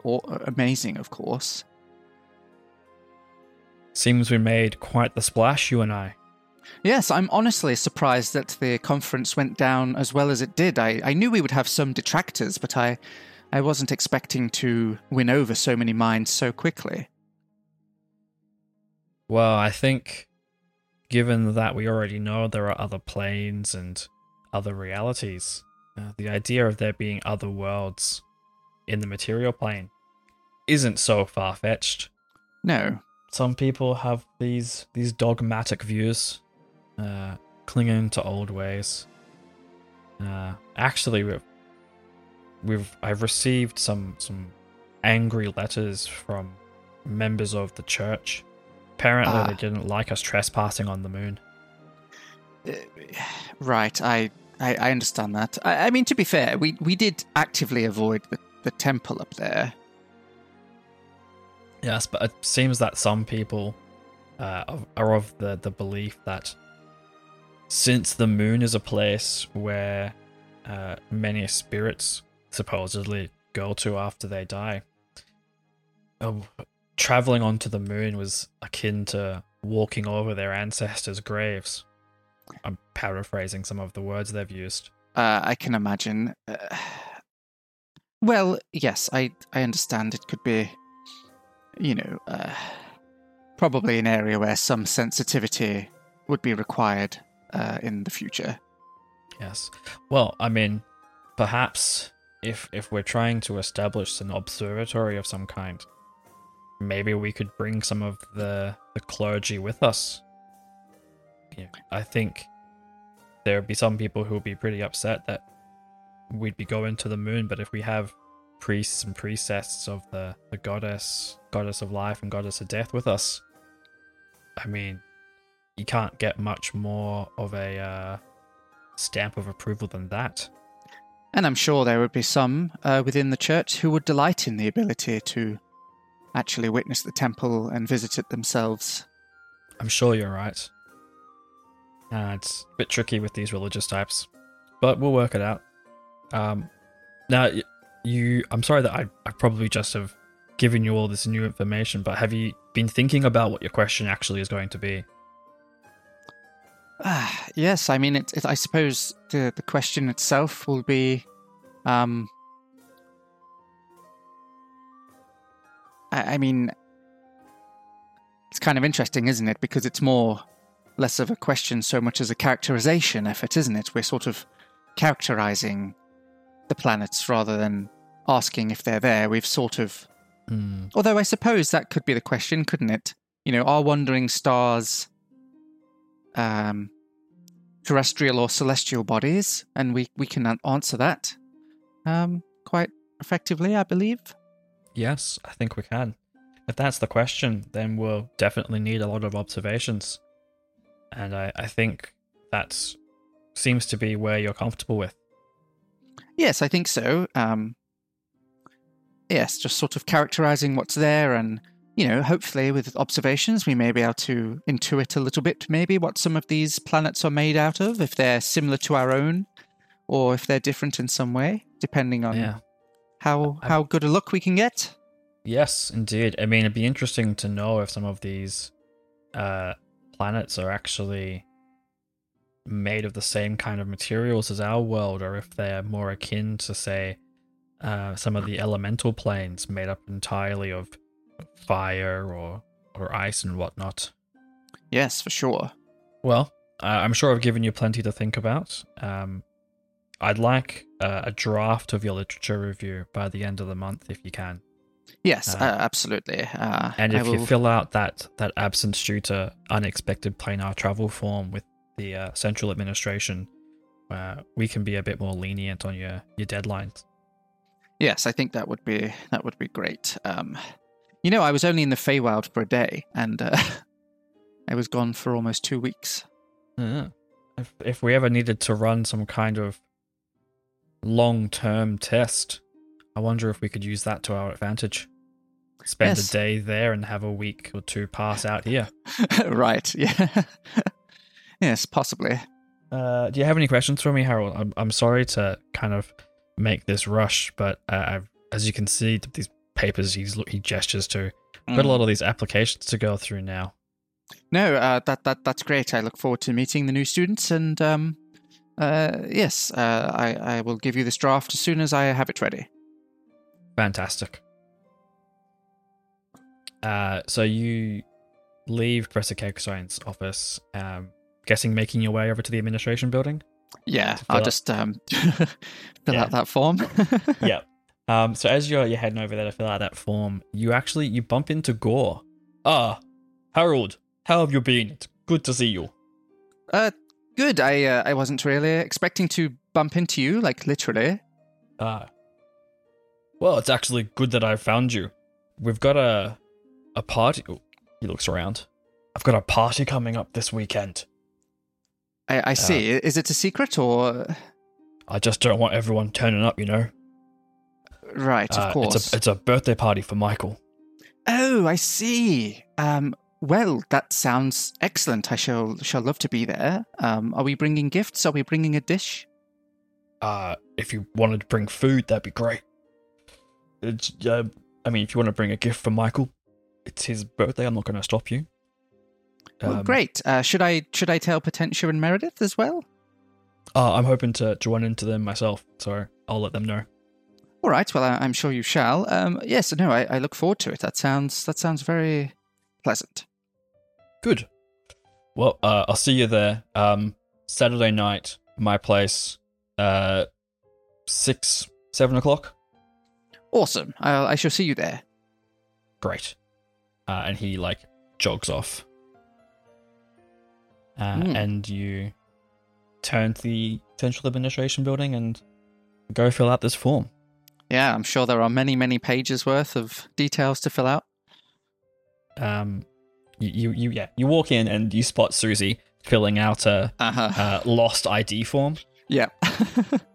amazing, of course. Seems we made quite the splash, you and I. Yes, I'm honestly surprised that the conference went down as well as it did. I, I knew we would have some detractors, but I, I wasn't expecting to win over so many minds so quickly. Well, I think given that we already know there are other planes and other realities, uh, the idea of there being other worlds in the material plane isn't so far fetched. No, Some people have these these dogmatic views, uh, clinging to old ways. Uh, actually, we've we've I've received some some angry letters from members of the church. Apparently, Ah. they didn't like us trespassing on the moon. Uh, right. I, I, I understand that. I, I mean, to be fair, we, we did actively avoid the, the temple up there. Yes, but it seems that some people uh, are of the, the belief that since the moon is a place where uh, many spirits supposedly go to after they die, oh, traveling onto the moon was akin to walking over their ancestors' graves. I'm paraphrasing some of the words they've used. Uh, I can imagine. Uh, well, yes, I, I understand it could be, you know, uh, probably an area where some sensitivity would be required. uh, in the future. Yes. Well, I mean, perhaps if if we're trying to establish an observatory of some kind, maybe we could bring some of the the clergy with us. Yeah, I think there would be some people who would be pretty upset that we'd be going to the moon, but if we have priests and priestesses of the, the goddess, goddess of life and goddess of death with us, I mean, you can't get much more of a uh, stamp of approval than that. And I'm sure there would be some uh, within the church who would delight in the ability to actually witness the temple and visit it themselves. I'm sure you're right. Uh, it's a bit tricky with these religious types, but we'll work it out. Um, now, you, I'm sorry that I, I probably just have given you all this new information, but have you been thinking about what your question actually is going to be? Uh, yes, I mean, it, it, I suppose the, the question itself will be um, I, I mean, it's kind of interesting, isn't it? Because it's more less of a question so much as a characterization effort, isn't it? We're sort of characterizing the planets rather than asking if they're there. We've sort of. Mm. Although I suppose that could be the question, couldn't it? You know, are wandering stars um, terrestrial or celestial bodies? And we, we can answer that um, quite effectively, I believe. Yes, I think we can. If that's the question, then we'll definitely need a lot of observations. And I, I think that seems to be where you're comfortable with. Yes, I think so. Um, yes, just sort of characterizing what's there and, you know, hopefully with observations we may be able to intuit a little bit maybe what some of these planets are made out of, if they're similar to our own or if they're different in some way, depending on Yeah. how how good a look we can get. Yes, indeed. I mean, it'd be interesting to know if some of these uh, planets are actually made of the same kind of materials as our world, or if they're more akin to, say, uh, some of the elemental planes made up entirely of fire or or ice and whatnot. Yes, for sure. Well, uh, I'm sure I've given you plenty to think about. Um, I'd like uh, a draft of your literature review by the end of the month, if you can. Yes, Uh, absolutely. Uh, And if you fill out that that absence due to unexpected planar travel form with the uh, central administration, uh, we can be a bit more lenient on your your deadlines. Yes, I think that would be that would be great. Um, you know, I was only in the Feywild for a day, and uh, I was gone for almost two weeks. Yeah. If if we ever needed to run some kind of long term test, I wonder if we could use that to our advantage. Spend Yes. a day there and have a week or two pass out here. right? Yeah. yes, possibly. Uh, do you have any questions for me, Harold? I'm I'm sorry to kind of make this rush, but uh, I've, as you can see, these papers he's he gestures to. Got a Mm. lot of these applications to go through now. No, uh, that that that's great. I look forward to meeting the new students, and um, uh, yes, uh, I I will give you this draft as soon as I have it ready. Fantastic. Uh, so you leave Professor Kekosoin's office, um, guessing making your way over to the administration building? Yeah, I'll out- just um, fill Yeah. out that form. yeah. Um, so as you're, you're heading over there to fill out that form, you actually you bump into Gore. Ah, Harold, how have you been? It's good to see you. Uh, good. I uh, I wasn't really expecting to bump into you, like literally. Ah. Well, it's actually good that I found you. We've got a a party. Oh, he looks around. I've got a party coming up this weekend. I, I see. Is it a secret or I just don't want everyone turning up, you know. right? Of Uh, course. It's a it's a birthday party for Michael. Oh, I see. Um, well, that sounds excellent. I shall shall love to be there. Um, are we bringing gifts? Are we bringing a dish? Uh, if you wanted to bring food, that'd be great. It's, uh, I mean, if you want to bring a gift for Michael, it's his birthday. I'm not going to stop you. Well, Um, great. Uh, should I should I tell Potentia and Meredith as well? Uh, I'm hoping to, to run into them myself, so I'll let them know. All right. Well, I, I'm sure you shall. Um, yes. No. I, I look forward to it. That sounds that sounds very pleasant. Good. Well, uh, I'll see you there. Um, Saturday night, my place, uh, six, seven o'clock. Awesome. I'll, I shall see you there. Great. Uh, and he like jogs off. Uh, Hmm. And you turn to the central administration building and go fill out this form. Yeah, I'm sure there are many, many pages worth of details to fill out. Um, you, you, you yeah, you walk in and you spot Susie filling out a, Uh huh. uh lost ID form. yeah.